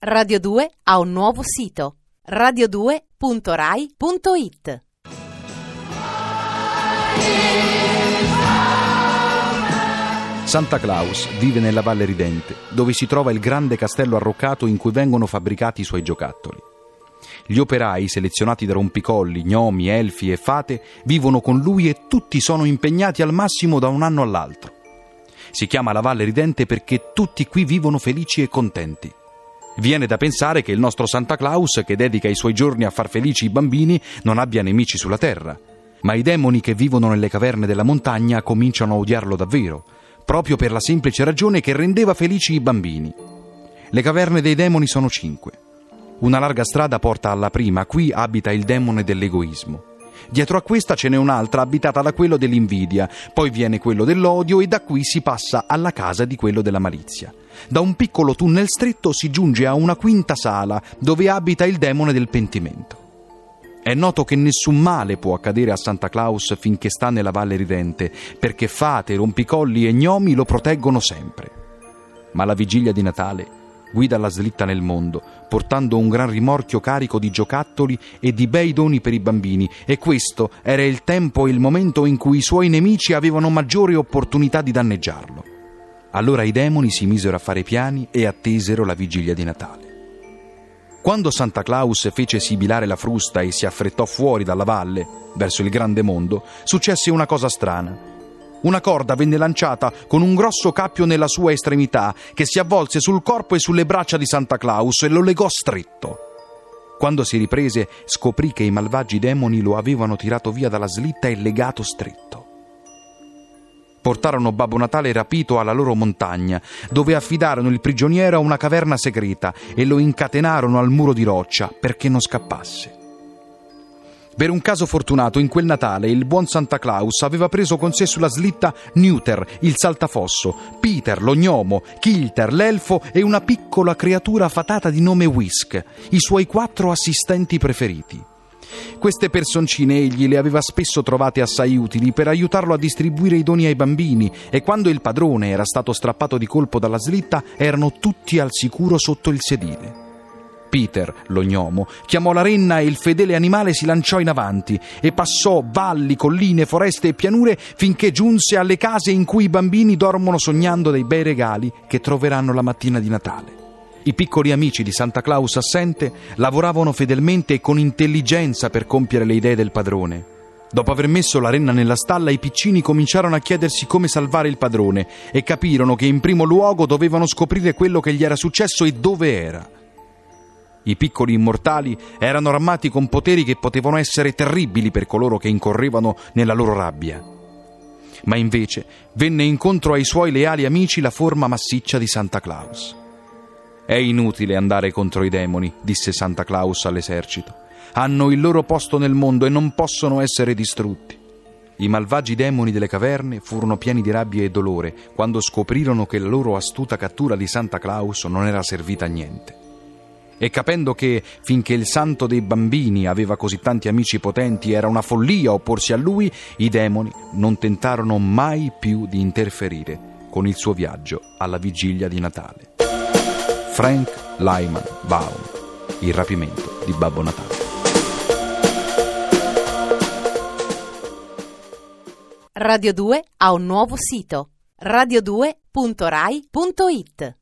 Radio 2 ha un nuovo sito radio2.rai.it Santa Claus vive nella Valle Ridente, dove si trova il grande castello arroccato in cui vengono fabbricati i suoi giocattoli. Gli operai, selezionati da rompicolli, gnomi, elfi e fate, vivono con lui e tutti sono impegnati al massimo da un anno all'altro. Si chiama la Valle Ridente perché tutti qui vivono felici e contenti. Viene da pensare che il nostro Santa Claus, che dedica i suoi giorni a far felici i bambini, non abbia nemici sulla terra. Ma i demoni che vivono nelle caverne della montagna cominciano a odiarlo davvero, proprio per la semplice ragione che rendeva felici i bambini. Le caverne dei demoni sono cinque. Una larga strada porta alla prima, qui abita il demone dell'egoismo. Dietro a questa ce n'è un'altra abitata da quello dell'invidia, poi viene quello dell'odio e da qui si passa alla casa di quello della malizia. Da un piccolo tunnel stretto si giunge a una quinta sala dove abita il demone del pentimento. È noto che nessun male può accadere a Santa Claus finché sta nella Valle Ridente, perché fate, rompicolli e gnomi lo proteggono sempre. Ma la vigilia di Natale guida la slitta nel mondo, portando un gran rimorchio carico di giocattoli e di bei doni per i bambini, e questo era il tempo e il momento in cui i suoi nemici avevano maggiore opportunità di danneggiarlo. Allora i demoni si misero a fare piani e attesero la vigilia di Natale. Quando Santa Claus fece sibilare la frusta e si affrettò fuori dalla valle, verso il grande mondo, successe una cosa strana. Una corda venne lanciata con un grosso cappio nella sua estremità, che si avvolse sul corpo e sulle braccia di Santa Claus e lo legò stretto. Quando si riprese, scoprì che i malvagi demoni lo avevano tirato via dalla slitta e legato stretto. Portarono Babbo Natale rapito alla loro montagna, dove affidarono il prigioniero a una caverna segreta e lo incatenarono al muro di roccia perché non scappasse. Per un caso fortunato, in quel Natale il buon Santa Claus aveva preso con sé sulla slitta Newter, il saltafosso, Peter, lo gnomo, Kilter, l'elfo e una piccola creatura fatata di nome Whisk, i suoi quattro assistenti preferiti. Queste personcine egli le aveva spesso trovate assai utili per aiutarlo a distribuire i doni ai bambini e quando il padrone era stato strappato di colpo dalla slitta erano tutti al sicuro sotto il sedile. Peter, lo gnomo, chiamò la renna e il fedele animale si lanciò in avanti e passò valli, colline, foreste e pianure finché giunse alle case in cui i bambini dormono sognando dei bei regali che troveranno la mattina di Natale. I piccoli amici di Santa Claus assente lavoravano fedelmente e con intelligenza per compiere le idee del padrone. Dopo aver messo la renna nella stalla, i piccini cominciarono a chiedersi come salvare il padrone e capirono che in primo luogo dovevano scoprire quello che gli era successo e dove era. I piccoli immortali erano armati con poteri che potevano essere terribili per coloro che incorrevano nella loro rabbia. Ma invece venne incontro ai suoi leali amici la forma massiccia di Santa Claus. È inutile andare contro i demoni, disse Santa Claus all'esercito. Hanno il loro posto nel mondo e non possono essere distrutti. I malvagi demoni delle caverne furono pieni di rabbia e dolore quando scoprirono che la loro astuta cattura di Santa Claus non era servita a niente e capendo che finché il santo dei bambini aveva così tanti amici potenti era una follia opporsi a lui, i demoni non tentarono mai più di interferire con il suo viaggio alla vigilia di Natale. Frank Lyman Baum, Il rapimento di Babbo Natale. Radio 2 ha un nuovo sito radio2.rai.it